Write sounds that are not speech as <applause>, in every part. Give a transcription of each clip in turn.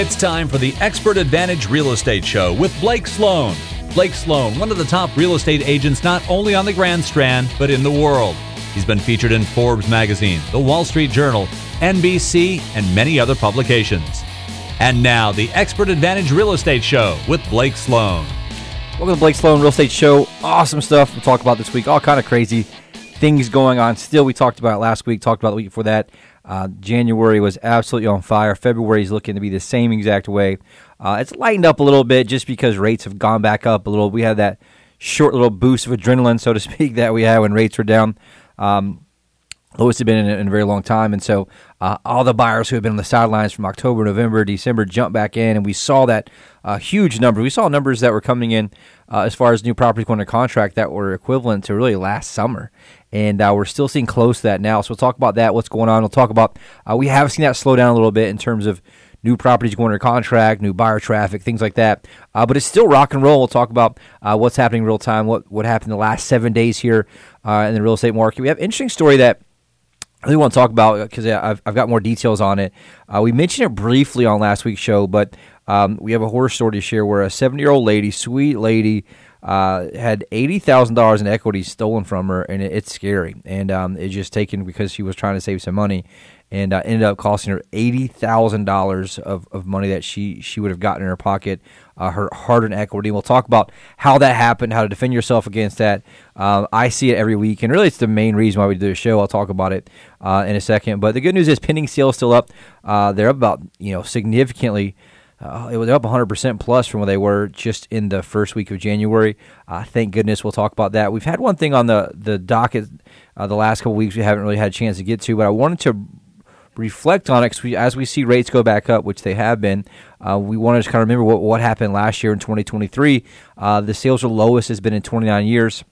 It's time for the Expert Advantage Real Estate Show with Blake Sloan. Blake Sloan, one of the top real estate agents not only on the Grand Strand, but in the world. He's been featured in Forbes magazine, The Wall Street Journal, NBC, and many other publications. And now, the Expert Advantage Real Estate Show with Blake Sloan. Welcome to Blake Sloan Real Estate Show. Awesome stuff we'll talk about this week. All kind of crazy things going on. Still, we talked about last week, talked about the week before that. Uh, January was absolutely on fire. February is looking to be the same exact way. Uh, it's lightened up a little bit just because rates have gone back up a little. We had that short little boost of adrenaline, so to <laughs> speak, that we had when rates were down. Um, lowest have been in, in, a very long time. And so uh, all the buyers who have been on the sidelines from October, November, December jump back in, and we saw that uh, huge number. We saw numbers that were coming in uh, as far as new properties going under contract that were equivalent to really last summer. And uh, we're still seeing close to that now. So we'll talk about that, what's going on. We'll talk about, uh, we have seen that slow down a little bit in terms of new properties going under contract, new buyer traffic, things like that. Uh, but it's still rock and roll. We'll talk about uh, what's happening real time, what what happened the last seven days here uh, in the real estate market. We have an interesting story that I really want to talk about because I've, I've got more details on it. Uh, we mentioned it briefly on last week's show, but um, we have a horror story to share where a 70 year old lady, sweet lady, uh, had eighty thousand dollars in equity stolen from her, and it, it's scary. And um, it's just taken because she was trying to save some money, and uh, ended up costing her eighty thousand dollars of of money that she she would have gotten in her pocket, uh, her hard earned equity. We'll talk about how that happened, how to defend yourself against that. Um, I see it every week, and really, it's the main reason why we do the show. I'll talk about it uh, in a second. But the good news is, pending sales still up. Uh, they're up about you know significantly. Uh, it was up 100% plus from where they were just in the first week of January. Uh, thank goodness we'll talk about that. We've had one thing on the, the docket uh, the last couple weeks we haven't really had a chance to get to, but I wanted to reflect on it we, as we see rates go back up, which they have been. Uh, we want to kind of remember what, what happened last year in 2023. Uh, the sales are lowest has been in 29 years.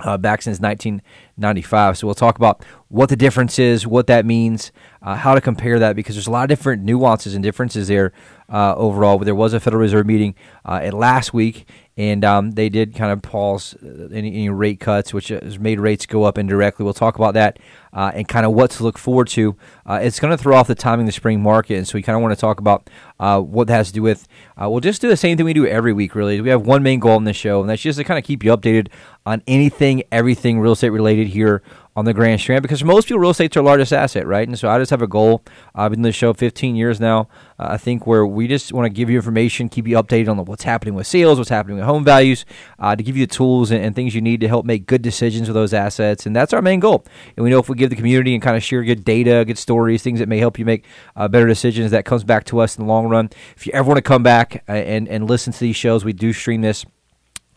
Uh, back since 1995. So we'll talk about what the difference is, what that means, uh, how to compare that, because there's a lot of different nuances and differences there uh, overall. But there was a Federal Reserve meeting uh, last week, and um, they did kind of pause uh, any, any, rate cuts, which has made rates go up indirectly. We'll talk about that uh, and kind of what to look forward to. Uh, it's going to throw off the timing of the spring market, and so we kind of want to talk about uh, what that has to do with. We'll just do the same thing we do every week, really. We have one main goal in this show, and that's just to kind of keep you updated on anything, everything real estate related here on the Grand Strand because most people, real estate's their largest asset, right? And so I just have a goal. I've been in the show 15 years now. Uh, I think where we just want to give you information, keep you updated on what's happening with sales, what's happening with home values, uh, to give you the tools and, and, things you need to help make good decisions with those assets. And that's our main goal. And we know if we give the community and kind of share good data, good stories, things that may help you make uh, better decisions, that comes back to us in the long run. If you ever want to come back uh, and, and listen to these shows, we do stream this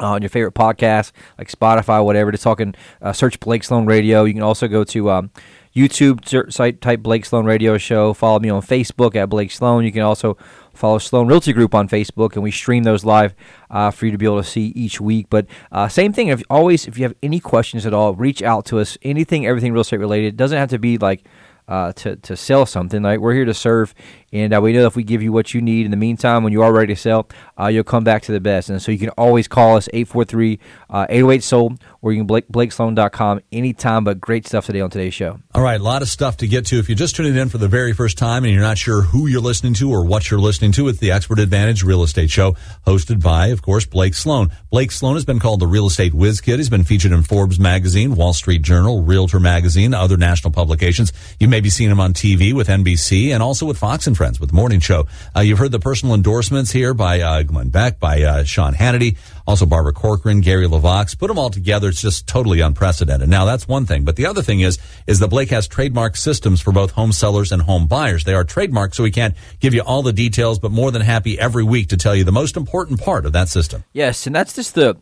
uh, on your favorite podcast like Spotify, whatever. To talking, uh, search Blake Sloan Radio. You can also go to um, YouTube site, type Blake Sloan Radio Show. Follow me on Facebook at Blake Sloan. You can also follow Sloan Realty Group on Facebook, and we stream those live uh, for you to be able to see each week. But uh, same thing. If always, if you have any questions at all, reach out to us. Anything, everything real estate related. It doesn't have to be like uh, to to sell something. Like we're here to serve, and uh, we know if we give you what you need in the meantime, when you are ready to sell, uh, you'll come back to the best. And so you can always call us 843 808 sold, or you can blake blakesloan.com anytime. But great stuff today on today's show. All right, a lot of stuff to get to. If you're just tuning in for the very first time and you're not sure who you're listening to or what you're listening to, it's the Expert Advantage Real Estate Show, hosted by, of course, Blake Sloan. Blake Sloan has been called the real estate whiz kid. He's been featured in Forbes magazine, Wall Street Journal, Realtor magazine, other national publications. You may be seeing him on TV with NBC and also with Fox and Friends with the Morning Show. Uh, you've heard the personal endorsements here by uh, Glenn Beck, by uh, Sean Hannity, also Barbara Corcoran, Gary LeVox. Put them all together, it's just totally unprecedented. Now that's one thing, but the other thing is is that Blake has trademark systems for both home sellers and home buyers. They are trademarked, so we can't give you all the details, but more than happy every week to tell you the most important part of that system. Yes, and that's just the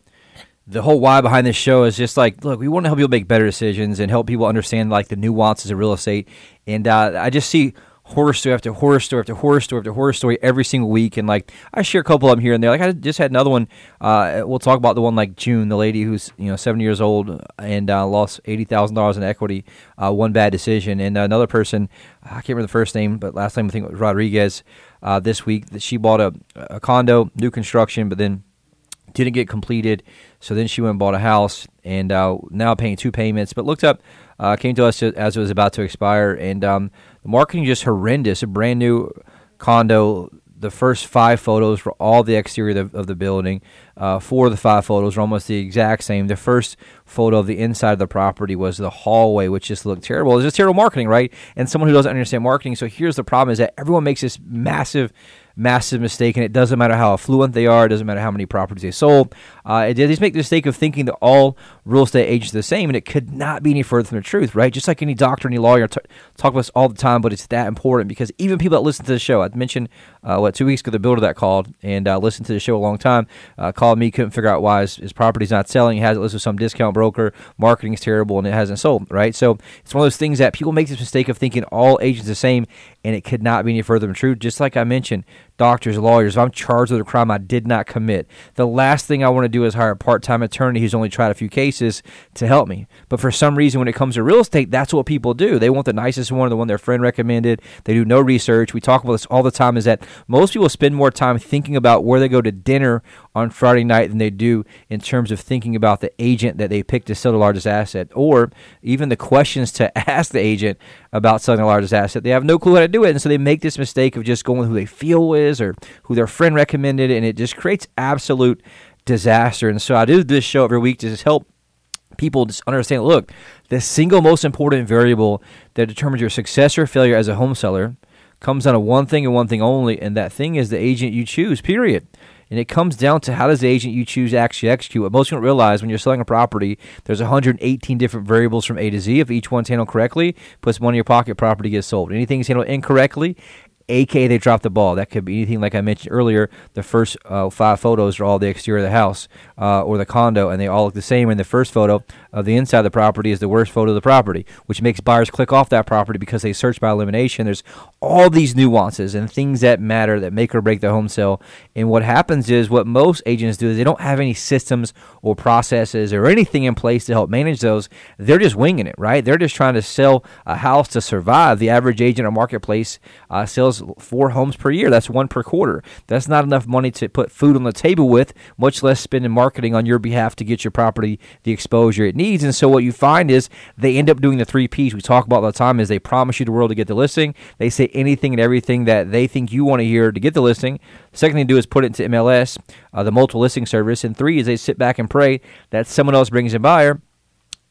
the whole why behind this show is just like, look, we want to help people make better decisions and help people understand like the nuances of real estate. And uh, I just see horror story after horror story after horror story after horror story every single week. And like I share a couple of them here and there. Like I just had another one. Uh, we'll talk about the one like June, the lady who's you know seven years old and uh, lost eighty thousand dollars in equity, uh, one bad decision. And another person, I can't remember the first name, but last name I think it was Rodriguez. Uh, this week that she bought a, a condo, new construction, but then didn't get completed. So then she went and bought a house and uh, now paying two payments. But looked up, uh, came to us as it was about to expire, and um, the marketing just horrendous. A brand new condo the first five photos for all the exterior of the, of the building. Uh, four of the five photos are almost the exact same. The first photo of the inside of the property was the hallway, which just looked terrible. It's just terrible marketing, right? And someone who doesn't understand marketing. So here's the problem: is that everyone makes this massive massive mistake, and it doesn't matter how affluent they are, it doesn't matter how many properties they sold. Uh, they just make the mistake of thinking that all real estate agents are the same, and it could not be any further from the truth, right? Just like any doctor, any lawyer t- talk about this all the time, but it's that important because even people that listen to the show, I mentioned uh, what two weeks ago the builder that called and uh, listened to the show a long time uh, called me, couldn't figure out why his, his property's not selling. He has it listed with some discount broker, marketing is terrible, and it hasn't sold, right? So it's one of those things that people make this mistake of thinking all agents are the same, and it could not be any further from the truth. Just like I mentioned, doctors, lawyers, if I'm charged with a crime I did not commit, the last thing I want to do is hire a part time attorney who's only tried a few cases to help me. But for some reason, when it comes to real estate, that's what people do. They want the nicest one, the one their friend recommended. They do no research. We talk about this all the time is that most people spend more time thinking about where they go to dinner on Friday night than they do in terms of thinking about the agent that they picked to sell the largest asset or even the questions to <laughs> ask the agent about selling the largest asset. They have no clue how to do it. And so they make this mistake of just going who they feel is or who their friend recommended. And it just creates absolute disaster. And so I do this show every week to just help people just understand look, the single most important variable that determines your success or failure as a home seller comes down to one thing and one thing only, and that thing is the agent you choose, period. And it comes down to how does the agent you choose actually execute. What most people don't realize when you're selling a property, there's 118 different variables from A to Z. If each one's handled correctly, puts money in your pocket, property gets sold. Anything's handled incorrectly, aka they dropped the ball. That could be anything like I mentioned earlier. The first uh, five photos are all the exterior of the house uh, or the condo, and they all look the same. In the first photo the inside of the property is the worst photo of the property, which makes buyers click off that property because they search by elimination. There's all these nuances and things that matter that make or break the home sale. And what happens is what most agents do is they don't have any systems or processes or anything in place to help manage those. They're just winging it, right? They're just trying to sell a house to survive. The average agent or marketplace uh, sells four homes per year. That's one per quarter. That's not enough money to put food on the table with, much less spend in marketing on your behalf to get your property the exposure it needs. And so what you find is they end up doing the three P's we talk about all the time is they promise you the world to get the listing. They say anything and everything that they think you want to hear to get the listing. Second thing to do is put it into MLS, uh, the multiple listing service. And three is they sit back and pray that someone else brings a buyer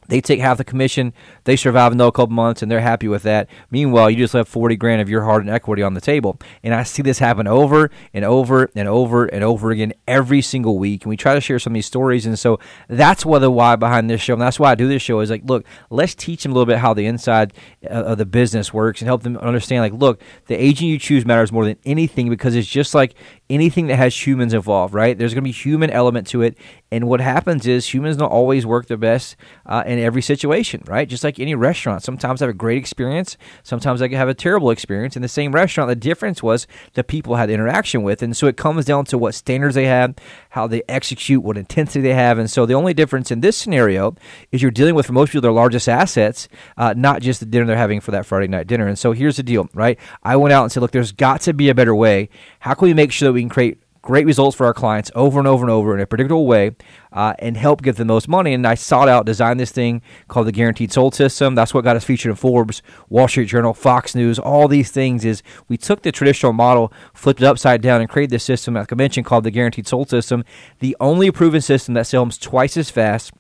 they take half the commission. They survive in a couple months, and they're happy with that. Meanwhile, you just left forty grand of your hard and equity on the table. And I see this happen over and over and over and over again every single week. And we try to share some of these stories, and so that's what the why behind this show, and that's why I do this show is like, look, let's teach them a little bit how the inside uh, of the business works and help them understand. Like, look, the agent you choose matters more than anything because it's just like anything that has humans involved, right? There's going to be human element to it, and what happens is humans don't always work their best uh, in every situation, right? Just like any restaurant, sometimes I have a great experience, sometimes I can have a terrible experience in the same restaurant. The difference was the people I had interaction with, and so it comes down to what standards they have, how they execute, what intensity they have, and so the only difference in this scenario is you're dealing with for most people their largest assets, uh, not just the dinner they're having for that Friday night dinner. And so here's the deal, right? I went out and said, look, there's got to be a better way. How can we make sure that we we can create great results for our clients over and over and over in a predictable way uh, and help get the most money. And I sought out, designed this thing called the Guaranteed Sold System. That's what got us featured in Forbes, Wall Street Journal, Fox News, all these things. Is we took the traditional model, flipped it upside down, and created this system, like I mentioned, called the Guaranteed Sold System, the only proven system that sells twice as fast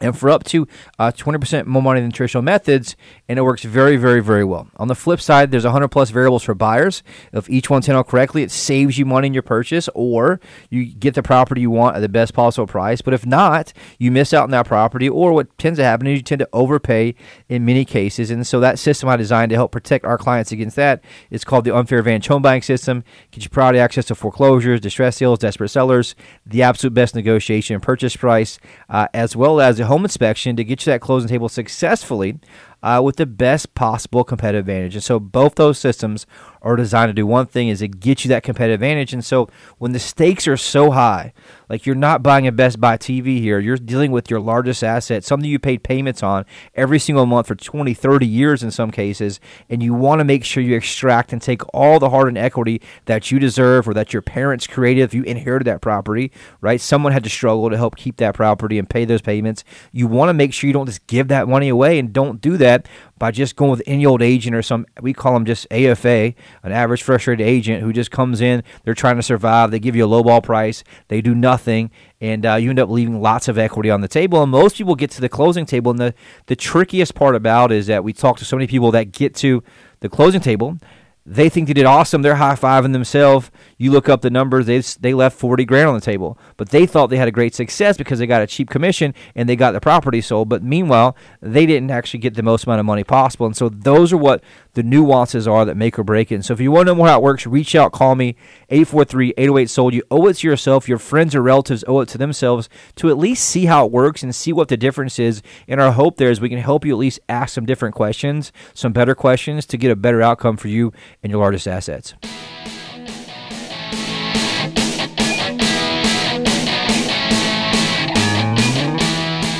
and for up to uh, 20% more money than traditional methods, and it works very, very, very well. On the flip side, there's 100 plus variables for buyers. If each one's handled correctly, it saves you money in your purchase, or you get the property you want at the best possible price. But if not, you miss out on that property, or what tends to happen is you tend to overpay in many cases. And so that system I designed to help protect our clients against that is called the Unfair Advantage Home Buying System. Gives you priority access to foreclosures, distress sales, desperate sellers, the absolute best negotiation and purchase price, uh, as well as home inspection to get you that closing table successfully uh, with the best possible competitive advantage. And so both those systems are designed to do one thing is to get you that competitive advantage. And so when the stakes are so high, like you're not buying a Best Buy TV here, you're dealing with your largest asset, something you paid payments on every single month for 20, 30 years in some cases, and you want to make sure you extract and take all the hard and equity that you deserve or that your parents created if you inherited that property, right? Someone had to struggle to help keep that property and pay those payments. You want to make sure you don't just give that money away and don't do that that by just going with any old agent or some we call them just AFA, an average frustrated agent who just comes in, they're trying to survive, they give you a low ball price, they do nothing, and uh, you end up leaving lots of equity on the table. And most people get to the closing table, and the the trickiest part about is that we talk to so many people that get to the closing table they think they did awesome. They're high fiving themselves. You look up the numbers; they they left forty grand on the table, but they thought they had a great success because they got a cheap commission and they got the property sold. But meanwhile, they didn't actually get the most amount of money possible. And so those are what the nuances are that make or break it. And so if you want to know more how it works, reach out, call me 843-808 sold. You owe it to yourself. Your friends or relatives owe it to themselves to at least see how it works and see what the difference is. And our hope there is we can help you at least ask some different questions, some better questions to get a better outcome for you and your largest assets.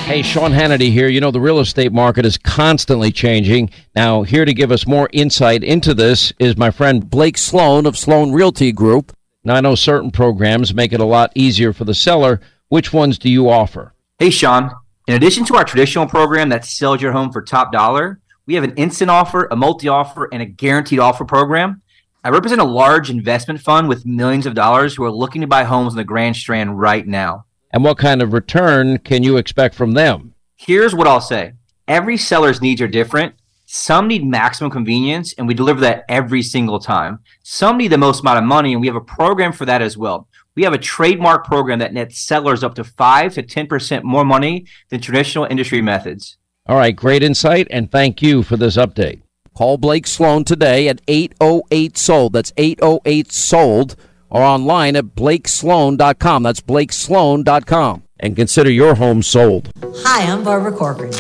Hey, Sean Hannity here. You know, the real estate market is constantly changing. Now, here to give us more insight into this is my friend Blake Sloan of Sloan Realty Group. Now, I know certain programs make it a lot easier for the seller. Which ones do you offer? Hey, Sean. In addition to our traditional program that sells your home for top dollar, we have an instant offer, a multi offer, and a guaranteed offer program. I represent a large investment fund with millions of dollars who are looking to buy homes in the Grand Strand right now. And what kind of return can you expect from them? Here's what I'll say every seller's needs are different. Some need maximum convenience, and we deliver that every single time. Some need the most amount of money, and we have a program for that as well. We have a trademark program that nets sellers up to 5 to 10% more money than traditional industry methods. All right, great insight, and thank you for this update. Call Blake Sloan today at 808 SOLD. That's 808 SOLD or online at blakesloan.com. That's blakesloan.com. And consider your home sold. Hi, I'm Barbara Corcoran.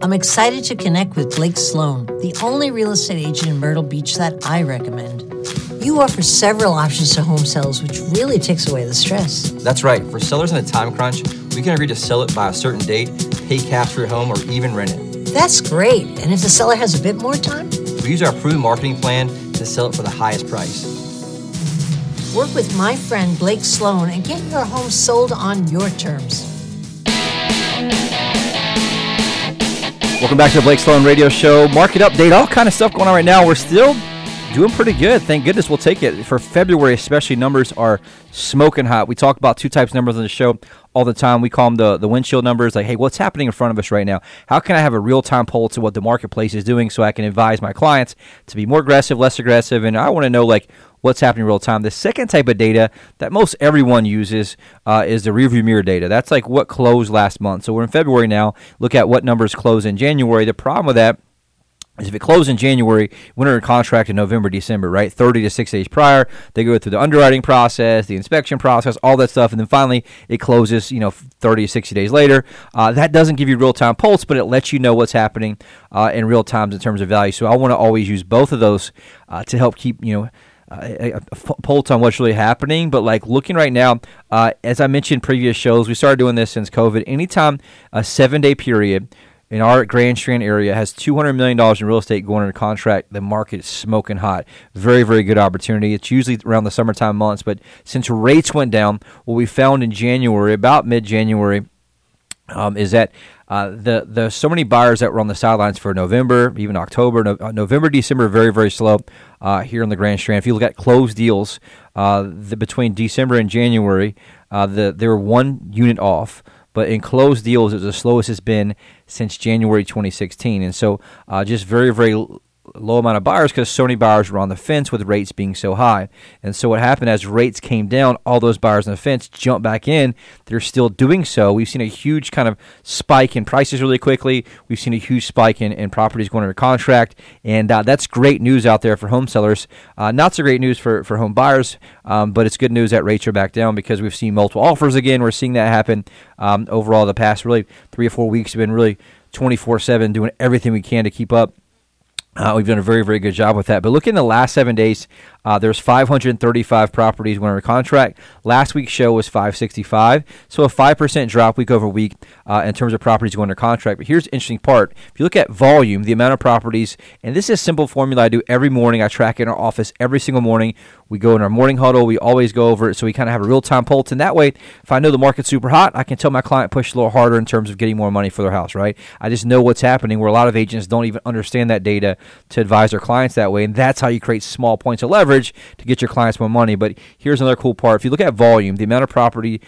I'm excited to connect with Blake Sloan, the only real estate agent in Myrtle Beach that I recommend. You offer several options to home sales, which really takes away the stress. That's right. For sellers in a time crunch, we can agree to sell it by a certain date, pay cash for your home, or even rent it. That's great. And if the seller has a bit more time? We use our proven marketing plan to sell it for the highest price. Work with my friend Blake Sloan and get your home sold on your terms. Welcome back to the Blake Sloan Radio Show. Market update, all kind of stuff going on right now. We're still doing pretty good. Thank goodness we'll take it. For February, especially, numbers are smoking hot. We talk about two types of numbers on the show all the time. We call them the, the windshield numbers. Like, hey, what's happening in front of us right now? How can I have a real time poll to what the marketplace is doing so I can advise my clients to be more aggressive, less aggressive? And I want to know, like, what's happening real time. The second type of data that most everyone uses uh, is the rearview mirror data. That's like what closed last month. So we're in February now. Look at what numbers closed in January. The problem with that is if it closed in January, we're under contract in November, December, right? 30 to 6 days prior. They go through the underwriting process, the inspection process, all that stuff, and then finally it closes, you know, 30 to 60 days later. Uh, that doesn't give you real time pulse, but it lets you know what's happening uh, in real time in terms of value. So I want to always use both of those uh, to help keep, you know, a, a pulse on what's really happening. But like looking right now, uh, as I mentioned previous shows, we started doing this since COVID. Anytime a seven day period in our Grand Strand area has $200 million in real estate going under contract. The market is smoking hot. Very, very good opportunity. It's usually around the summertime months, but since rates went down, what we found in January, about mid January, um, is that uh, the the so many buyers that were on the sidelines for November, even October, no, uh, November, December, very very slow uh, here in the Grand Strand. If you look at closed deals, uh, the, between December and January, uh, the they were one unit off. But in closed deals, it was the slowest it's been since January 2016, and so uh, just very very low amount of buyers because so many buyers were on the fence with rates being so high. And so what happened as rates came down, all those buyers on the fence jumped back in. They're still doing so. We've seen a huge kind of spike in prices really quickly. We've seen a huge spike in, in properties going under contract. And uh, that's great news out there for home sellers. Uh, not so great news for, for home buyers, um, but it's good news that rates are back down because we've seen multiple offers again. We're seeing that happen um, overall the past really three or four weeks have been really 24 7 doing everything we can to keep up uh, we've done a very, very good job with that. But look in the last seven days, uh, there's 535 properties went under contract. Last week's show was 565, so a 5% drop week over week uh, in terms of properties going under contract. But here's the interesting part. If you look at volume, the amount of properties, and this is a simple formula I do every morning. I track in our office every single morning. We go in our morning huddle. We always go over it, so we kind of have a real time pulse. And that way, if I know the market's super hot, I can tell my client push a little harder in terms of getting more money for their house. Right? I just know what's happening. Where a lot of agents don't even understand that data to advise their clients that way, and that's how you create small points of leverage to get your clients more money. But here's another cool part: if you look at volume, the amount of property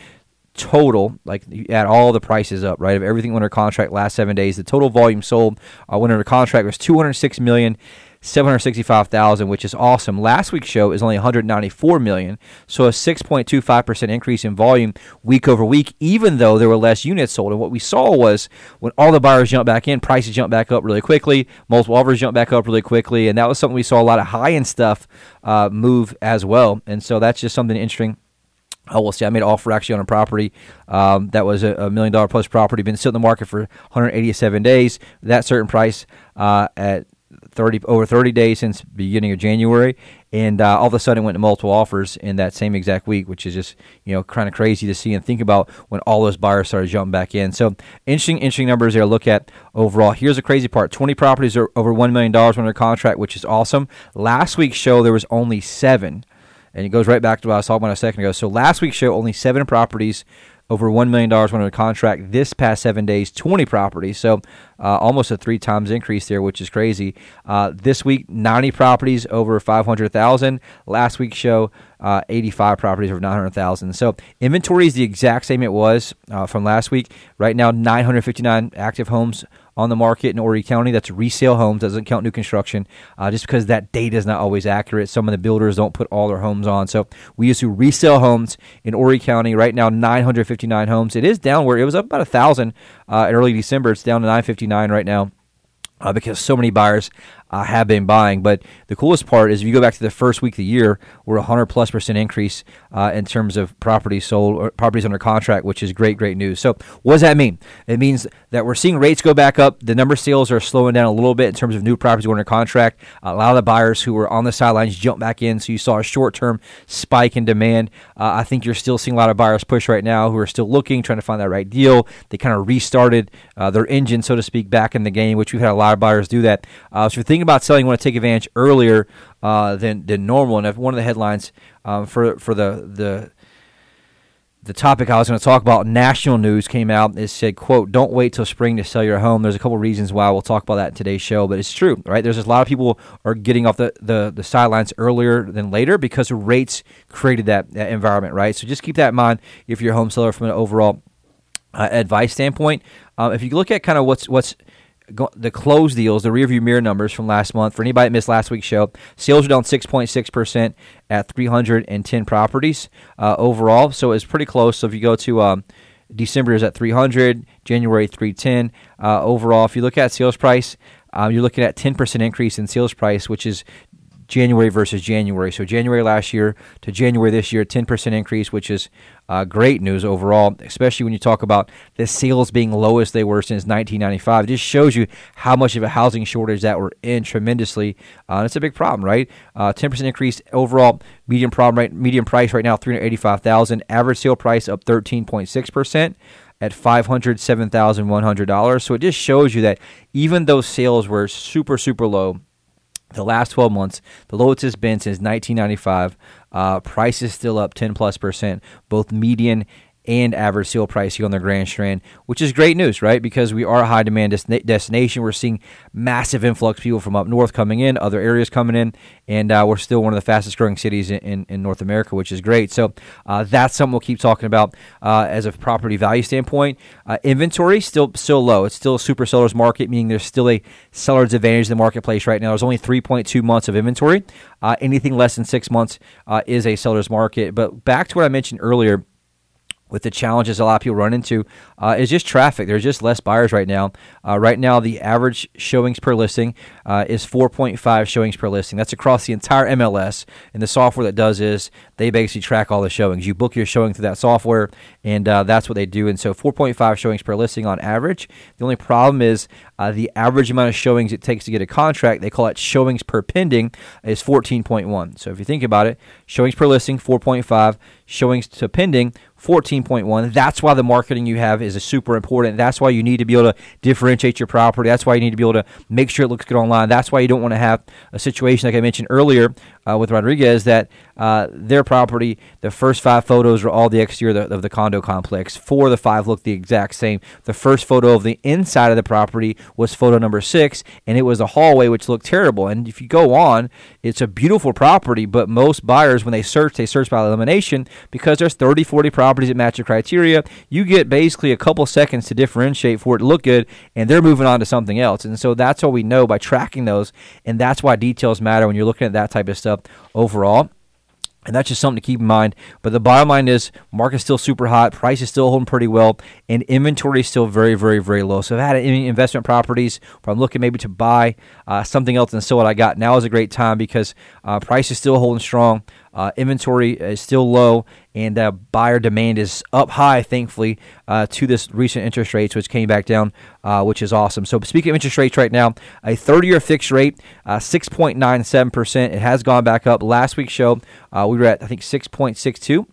total, like you add all the prices up, right, of everything under contract last seven days, the total volume sold uh, under contract was 206 million. 765,000, which is awesome. Last week's show is only 194 million, so a 6.25% increase in volume week over week, even though there were less units sold. And what we saw was when all the buyers jumped back in, prices jumped back up really quickly, multiple offers jumped back up really quickly, and that was something we saw a lot of high end stuff uh, move as well. And so that's just something interesting Oh, we'll see. I made an offer actually on a property um, that was a, a, million dollar plus property, been sitting in the market for 187 days. That certain price uh, at 30 over 30 days since beginning of January, and uh, all of a sudden went to multiple offers in that same exact week, which is just you know kind of crazy to see and think about when all those buyers started jumping back in. So interesting, interesting numbers there to look at overall. Here's the crazy part: 20 properties are over one million dollars under contract, which is awesome. Last week's show there was only seven. And it goes right back to what I was talking about a second ago. So last week's show, only seven properties over $1 million went under contract. This past seven days, 20 properties. So uh, almost a three times increase there, which is crazy. Uh, this week, 90 properties over 500,000. Last week's show, uh, 85 properties over 900,000. So inventory is the exact same it was uh, from last week. Right now, 959 active homes on the market in Horry County. That's resale homes, doesn't count new construction, uh, just because that data is not always accurate. Some of the builders don't put all their homes on. So we used to resale homes in Horry County. Right now, 959 homes. It is down where it was up about a thousand uh, in early December. It's down to 959 right now. Uh, because so many buyers uh, have been buying. But the coolest part is if you go back to the first week of the year, we're a hundred plus percent increase uh, in terms of properties sold or properties under contract, which is great, great news. So what does that mean? It means that we're seeing rates go back up. The number of sales are slowing down a little bit in terms of new properties under contract. A lot of the buyers who were on the sidelines jump back in, so you saw a short term spike in demand. Uh, I think you're still seeing a lot of buyers push right now who are still looking, trying to find that right deal. They kind of restarted uh, their engine, so to speak, back in the game, which we've had a lot of buyers do that. Uh, so you're thinking about selling, you want to take advantage earlier uh, than than normal. And if one of the headlines um, for for the the the topic I was going to talk about, national news came out. It said, "quote Don't wait till spring to sell your home." There's a couple reasons why we'll talk about that in today's show, but it's true, right? There's a lot of people are getting off the, the, the sidelines earlier than later because rates created that, that environment, right? So just keep that in mind if you're a home seller from an overall uh, advice standpoint. Um, if you look at kind of what's what's the close deals, the rearview mirror numbers from last month. For anybody that missed last week's show, sales are down 6.6% at 310 properties uh, overall. So it's pretty close. So if you go to um, December is at 300, January 310. Uh, overall, if you look at sales price, uh, you're looking at 10% increase in sales price, which is January versus January. So January last year to January this year, 10% increase, which is uh, great news overall, especially when you talk about the sales being lowest they were since 1995. It just shows you how much of a housing shortage that we're in tremendously. Uh, it's a big problem, right? Uh, 10% increase overall, median problem right, median price right now 385,000, average sale price up 13.6% at $507,100. So it just shows you that even though sales were super, super low, the last 12 months, the lowest it's been since 1995. Uh, price is still up 10 plus percent, both median and average sale price here on the Grand Strand, which is great news, right? Because we are a high demand des- destination. We're seeing massive influx of people from up north coming in, other areas coming in, and uh, we're still one of the fastest growing cities in, in, in North America, which is great. So uh, that's something we'll keep talking about uh, as a property value standpoint. Uh, inventory still still low. It's still a super seller's market, meaning there's still a seller's advantage in the marketplace right now. There's only 3.2 months of inventory. Uh, anything less than six months uh, is a seller's market. But back to what I mentioned earlier with the challenges a lot of people run into uh, is just traffic. There's just less buyers right now. Uh, right now, the average showings per listing uh, is 4.5 showings per listing. That's across the entire MLS. And the software that does is they basically track all the showings. You book your showing through that software, and uh, that's what they do. And so 4.5 showings per listing on average. The only problem is uh, the average amount of showings it takes to get a contract, they call it showings per pending, is 14.1. So if you think about it, showings per listing, 4.5, showings to pending, 14.1. That's why the marketing you have is super important. That's why you need to be able to differentiate your property. That's why you need to be able to make sure it looks good online. That's why you don't want to have a situation like I mentioned earlier uh, with Rodriguez that uh, their property, the first five photos are all the exterior of the, of the condo complex. Four of the five look the exact same. The first photo of the inside of the property was photo number six, and it was a hallway which looked terrible. And if you go on, it's a beautiful property, but most buyers, when they search, they search by elimination because there's 30, 40 properties that match your criteria. You get basically a couple seconds to differentiate for it to look good, and they're moving on to something else. And so that's what we know by tracking those, and that's why details matter when you're looking at that type of stuff overall. And that's just something to keep in mind. But the bottom line is, market's still super hot, price is still holding pretty well, and inventory is still very, very, very low. So, if I had any investment properties, if I'm looking maybe to buy uh, something else and sell what I got, now is a great time because uh, price is still holding strong. Uh, inventory is still low, and uh, buyer demand is up high, thankfully, uh, to this recent interest rates, which came back down, uh, which is awesome. So, speaking of interest rates right now, a 30 year fixed rate, 6.97%. It has gone back up. Last week's show, uh, we were at, I think, 6.62.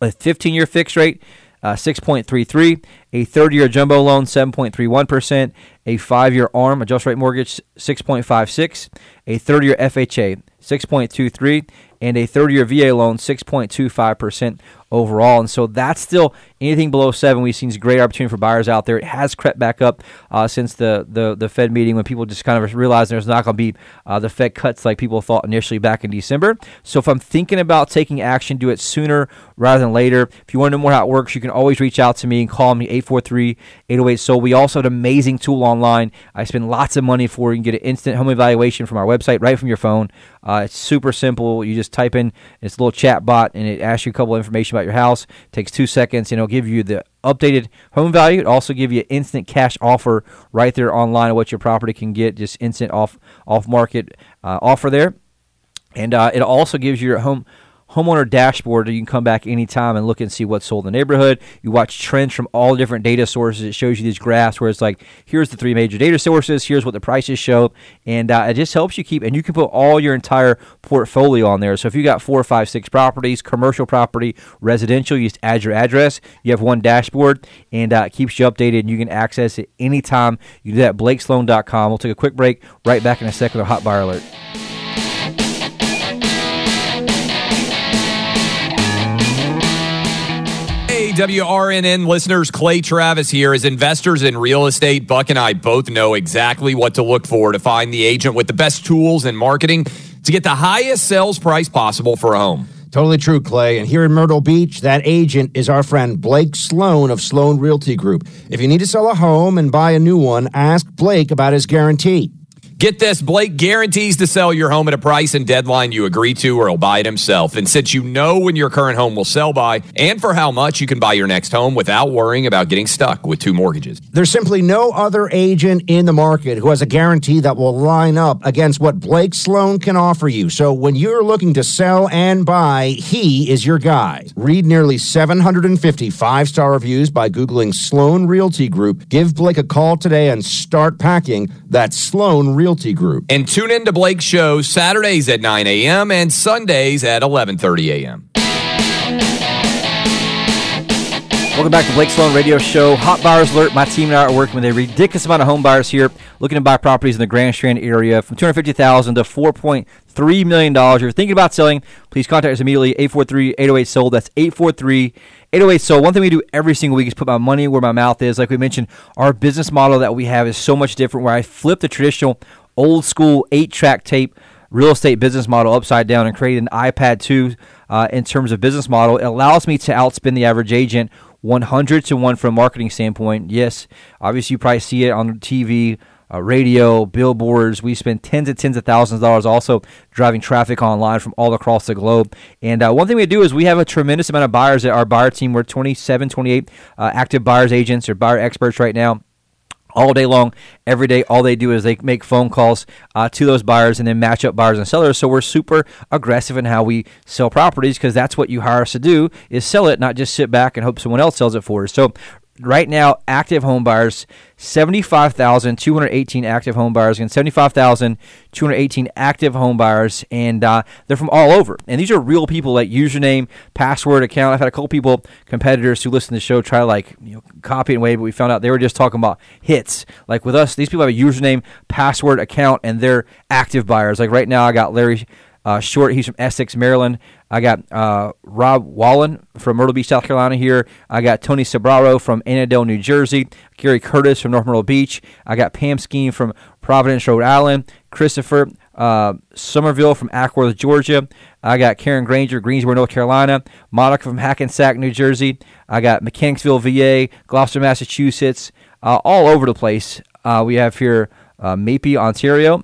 A 15 year fixed rate, uh, 6.33, a 30 year jumbo loan, 7.31%, a five year ARM, adjust rate mortgage, 6.56, a 30 year FHA, 6.23, and a 30 year VA loan, 6.25% overall. And so that's still anything below seven. We've seen great opportunity for buyers out there. It has crept back up uh, since the, the, the Fed meeting when people just kind of realized there's not going to be uh, the Fed cuts like people thought initially back in December. So if I'm thinking about taking action, do it sooner rather than later. If you want to know more how it works, you can always reach out to me and call me 843 808 So we also have an amazing tool online. I spend lots of money for. You can get an instant home evaluation from our website right from your phone. Uh, it's super simple. You just type in it's a little chat bot and it asks you a couple of information about your house. It takes two seconds and it'll give you the updated home value. It also give you instant cash offer right there online of what your property can get. Just instant off off market uh, offer there, and uh, it also gives you your home homeowner dashboard you can come back anytime and look and see what's sold in the neighborhood. You watch trends from all different data sources. It shows you these graphs where it's like, here's the three major data sources, here's what the prices show, and uh, it just helps you keep. And you can put all your entire portfolio on there. So if you got four, five, six properties, commercial property, residential, you just add your address. You have one dashboard, and uh, it keeps you updated. And you can access it anytime. You do that at blakesloan.com. We'll take a quick break. Right back in a second a hot buyer alert. WRNN listeners, Clay Travis here. As investors in real estate, Buck and I both know exactly what to look for to find the agent with the best tools and marketing to get the highest sales price possible for a home. Totally true, Clay. And here in Myrtle Beach, that agent is our friend Blake Sloan of Sloan Realty Group. If you need to sell a home and buy a new one, ask Blake about his guarantee. Get this Blake guarantees to sell your home at a price and deadline you agree to, or he'll buy it himself. And since you know when your current home will sell by and for how much, you can buy your next home without worrying about getting stuck with two mortgages. There's simply no other agent in the market who has a guarantee that will line up against what Blake Sloan can offer you. So when you're looking to sell and buy, he is your guy. Read nearly 750 five star reviews by Googling Sloan Realty Group. Give Blake a call today and start packing. That's Sloan Realty Realty Group. And tune in to Blake's show Saturdays at 9 a.m. and Sundays at 11:30 a.m. Welcome back to Blake Sloan Radio Show. Hot Buyers Alert. My team and I are working with a ridiculous amount of home buyers here looking to buy properties in the Grand Strand area from 250000 to $4.3 million. If you're thinking about selling, please contact us immediately. 843-808-SOLD. That's 843-808-SOLD. One thing we do every single week is put my money where my mouth is. Like we mentioned, our business model that we have is so much different where I flip the traditional old school eight-track tape real estate business model upside down and create an iPad 2 uh, in terms of business model. It allows me to outspend the average agent 100 to 1 from a marketing standpoint. Yes, obviously you probably see it on TV, uh, radio, billboards. We spend tens and tens of thousands of dollars also driving traffic online from all across the globe. And uh, one thing we do is we have a tremendous amount of buyers at our buyer team. We're 27, 28 uh, active buyers agents or buyer experts right now all day long, every day. All they do is they make phone calls uh, to those buyers and then match up buyers and sellers. So we're super aggressive in how we sell properties because that's what you hire us to do is sell it, not just sit back and hope someone else sells it for us. So right now, active home buyers, 75,218 active home buyers, and 75,218 active home buyers, and uh, they're from all over. And these are real people, like username, password, account. I've had a couple people, competitors who listen to the show, try to like you know copy and wave, but we found out they were just talking about hits. Like with us, these people have a username, password, account, and they're active buyers. Like right now, I got Larry uh, Short. He's from Essex, Maryland. I got uh, Rob Wallen from Myrtle Beach, South Carolina here. I got Tony Sobraro from Annandale, New Jersey. Gary Curtis from North Myrtle Beach. I got Pam Skeen from Providence, Rhode Island. Christopher uh, Somerville from Acworth, Georgia. I got Karen Granger, Greensboro, North Carolina. Monica from Hackensack, New Jersey. I got Mechanicsville, VA. Gloucester, Massachusetts. Uh, all over the place. Uh, we have here uh, Ontario.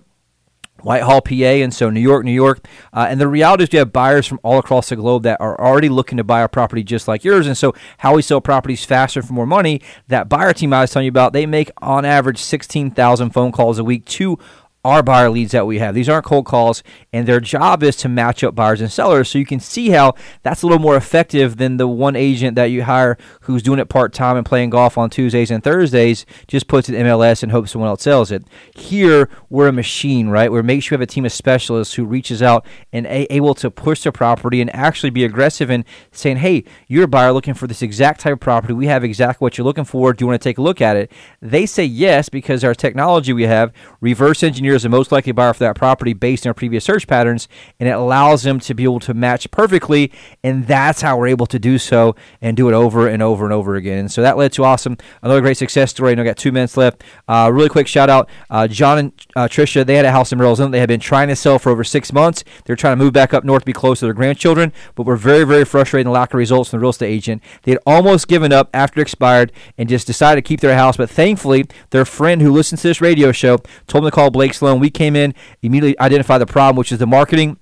Whitehall, PA, and so New York, New York. Uh, and the reality is, we have buyers from all across the globe that are already looking to buy a property just like yours. And so, how we sell properties faster for more money, that buyer team I was telling you about, they make on average 16,000 phone calls a week to our buyer leads that we have. These aren't cold calls, and their job is to match up buyers and sellers. So you can see how that's a little more effective than the one agent that you hire who's doing it part time and playing golf on Tuesdays and Thursdays, just puts it in MLS and hopes someone else sells it. Here, we're a machine, right? Where make sure we have a team of specialists who reaches out and a- able to push the property and actually be aggressive in saying, hey, you're a buyer looking for this exact type of property. We have exactly what you're looking for. Do you want to take a look at it? They say yes because our technology we have reverse is the most likely buyer for that property based on our previous search patterns, and it allows them to be able to match perfectly, and that's how we're able to do so and do it over and over and over again. And so that led to awesome, another great success story. I I got two minutes left. Uh, really quick shout out, uh, John and uh, Trisha. They had a house in Arizona. They had been trying to sell for over six months. They're trying to move back up north to be close to their grandchildren, but were very, very frustrated in the lack of results from the real estate agent. They had almost given up after it expired and just decided to keep their house. But thankfully, their friend who listens to this radio show told them to call Blake Sloan. We came in, immediately identified the problem, which is the marketing.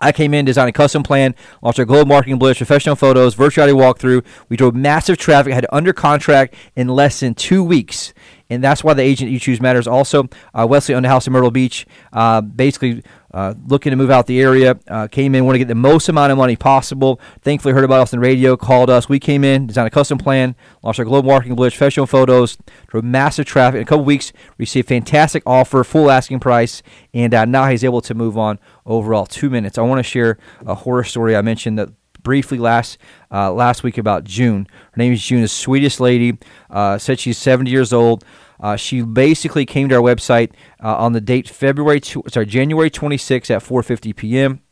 I came in, designed a custom plan, launched our global marketing blitz, professional photos, virtual reality walkthrough. We drove massive traffic, had under contract in less than two weeks. And that's why the agent you choose matters. Also, uh, Wesley owned a house in Myrtle Beach, uh, basically uh, looking to move out the area. Uh, came in, want to get the most amount of money possible. Thankfully, heard about us on the radio, called us. We came in, designed a custom plan, launched our global marketing blitz, professional photos, drove massive traffic. In a couple weeks, received fantastic offer, full asking price, and uh, now he's able to move on overall. Two minutes. I want to share a horror story I mentioned that briefly last uh, last week about June. Her name is June, the sweetest lady. Uh, said she's 70 years old. Uh, she basically came to our website uh, on the date February, tw- sorry, January 26 at 4:50 p.m.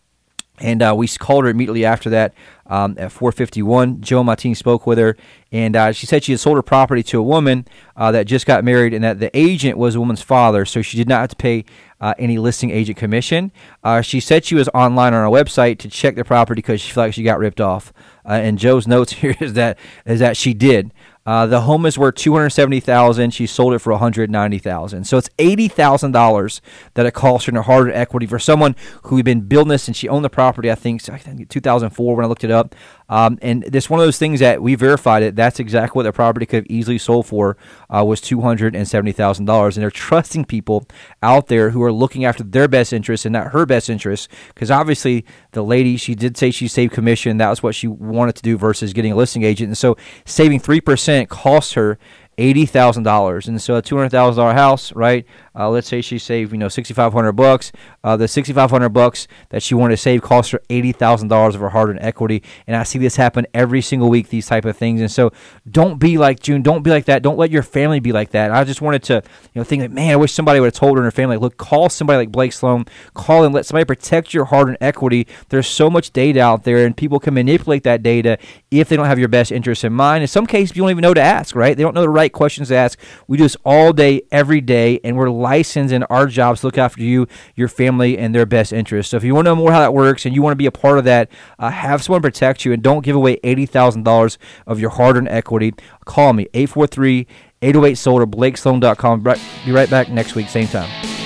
And uh, we called her immediately after that um, at 4:51. Joe Martin spoke with her, and uh, she said she had sold her property to a woman uh, that just got married, and that the agent was a woman's father, so she did not have to pay uh, any listing agent commission. Uh, she said she was online on our website to check the property because she felt like she got ripped off. Uh, and Joe's notes <laughs> here is that is that she did. Uh, the home is worth two hundred seventy thousand. She sold it for one hundred ninety thousand. So it's eighty thousand dollars that it cost her in hard equity for someone who had been building this and she owned the property. I think I think two thousand four when I looked it up. Um, and this one of those things that we verified it. That's exactly what the property could have easily sold for uh, was two hundred and seventy thousand dollars. And they're trusting people out there who are looking after their best interests and not her best interests. Because obviously the lady she did say she saved commission. That was what she wanted to do versus getting a listing agent. And so saving three percent cost her eighty thousand dollars, and so a two hundred thousand dollar house, right? Uh, let's say she saved you know sixty five hundred bucks. Uh, the sixty five hundred bucks that she wanted to save cost her eighty thousand dollars of her hard earned equity, and I see this happen every single week. These type of things, and so don't be like June. Don't be like that. Don't let your family be like that. I just wanted to you know think like man, I wish somebody would have told her and her family, like, look, call somebody like Blake Sloan, call and let somebody protect your hard earned equity. There's so much data out there, and people can manipulate that data if they don't have your best interest in mind. In some cases, you don't even know to ask, right? They don't know the right questions to ask. We do this all day, every day, and we're licensed in our jobs to look after you, your family, and their best interests. So if you want to know more how that works and you want to be a part of that, uh, have someone protect you and don't give away $80,000 of your hard earned equity. Call me, 843 808 sold or blakesloan.com. Be right back next week, same time.